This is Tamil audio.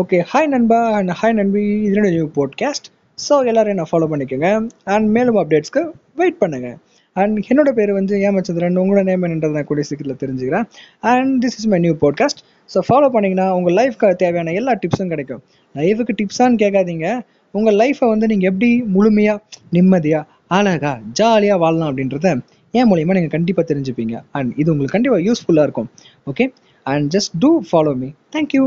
ஓகே ஹாய் நண்பா அண்ட் ஹாய் நண்பி. இதனோட நியூ போட்காஸ்ட் ஸோ எல்லோரும் என்ன ஃபாலோ பண்ணிக்கோங்க. அண்ட் மேலும் அப்டேட்ஸ்க்கு வெயிட் பண்ணுங்க. அண்ட் என்னோட பேர் வந்து ஏமச்சந்திரன். உங்களோட நேம் என்னன்றது நான் கூடிய சீக்கிரத்தில் தெரிஞ்சுக்கிறேன். And this is my new podcast so follow பண்ணிங்கன்னா உங்கள் லைஃப்க்கு தேவையான எல்லா டிப்ஸும் கிடைக்கும். லைஃபுக்கு டிப்ஸான்னு கேட்காதீங்க. உங்கள் லைஃப்பை வந்து நீங்கள் எப்படி முழுமையாக நிம்மதியாக அழகாக ஜாலியாக வாழலாம் அப்படின்றத என் மூலியமாக நீங்கள் கண்டிப்பாக தெரிஞ்சுப்பீங்க. அண்ட் இது உங்களுக்கு கண்டிப்பாக யூஸ்ஃபுல்லாக இருக்கும். Okay and just do follow me thank you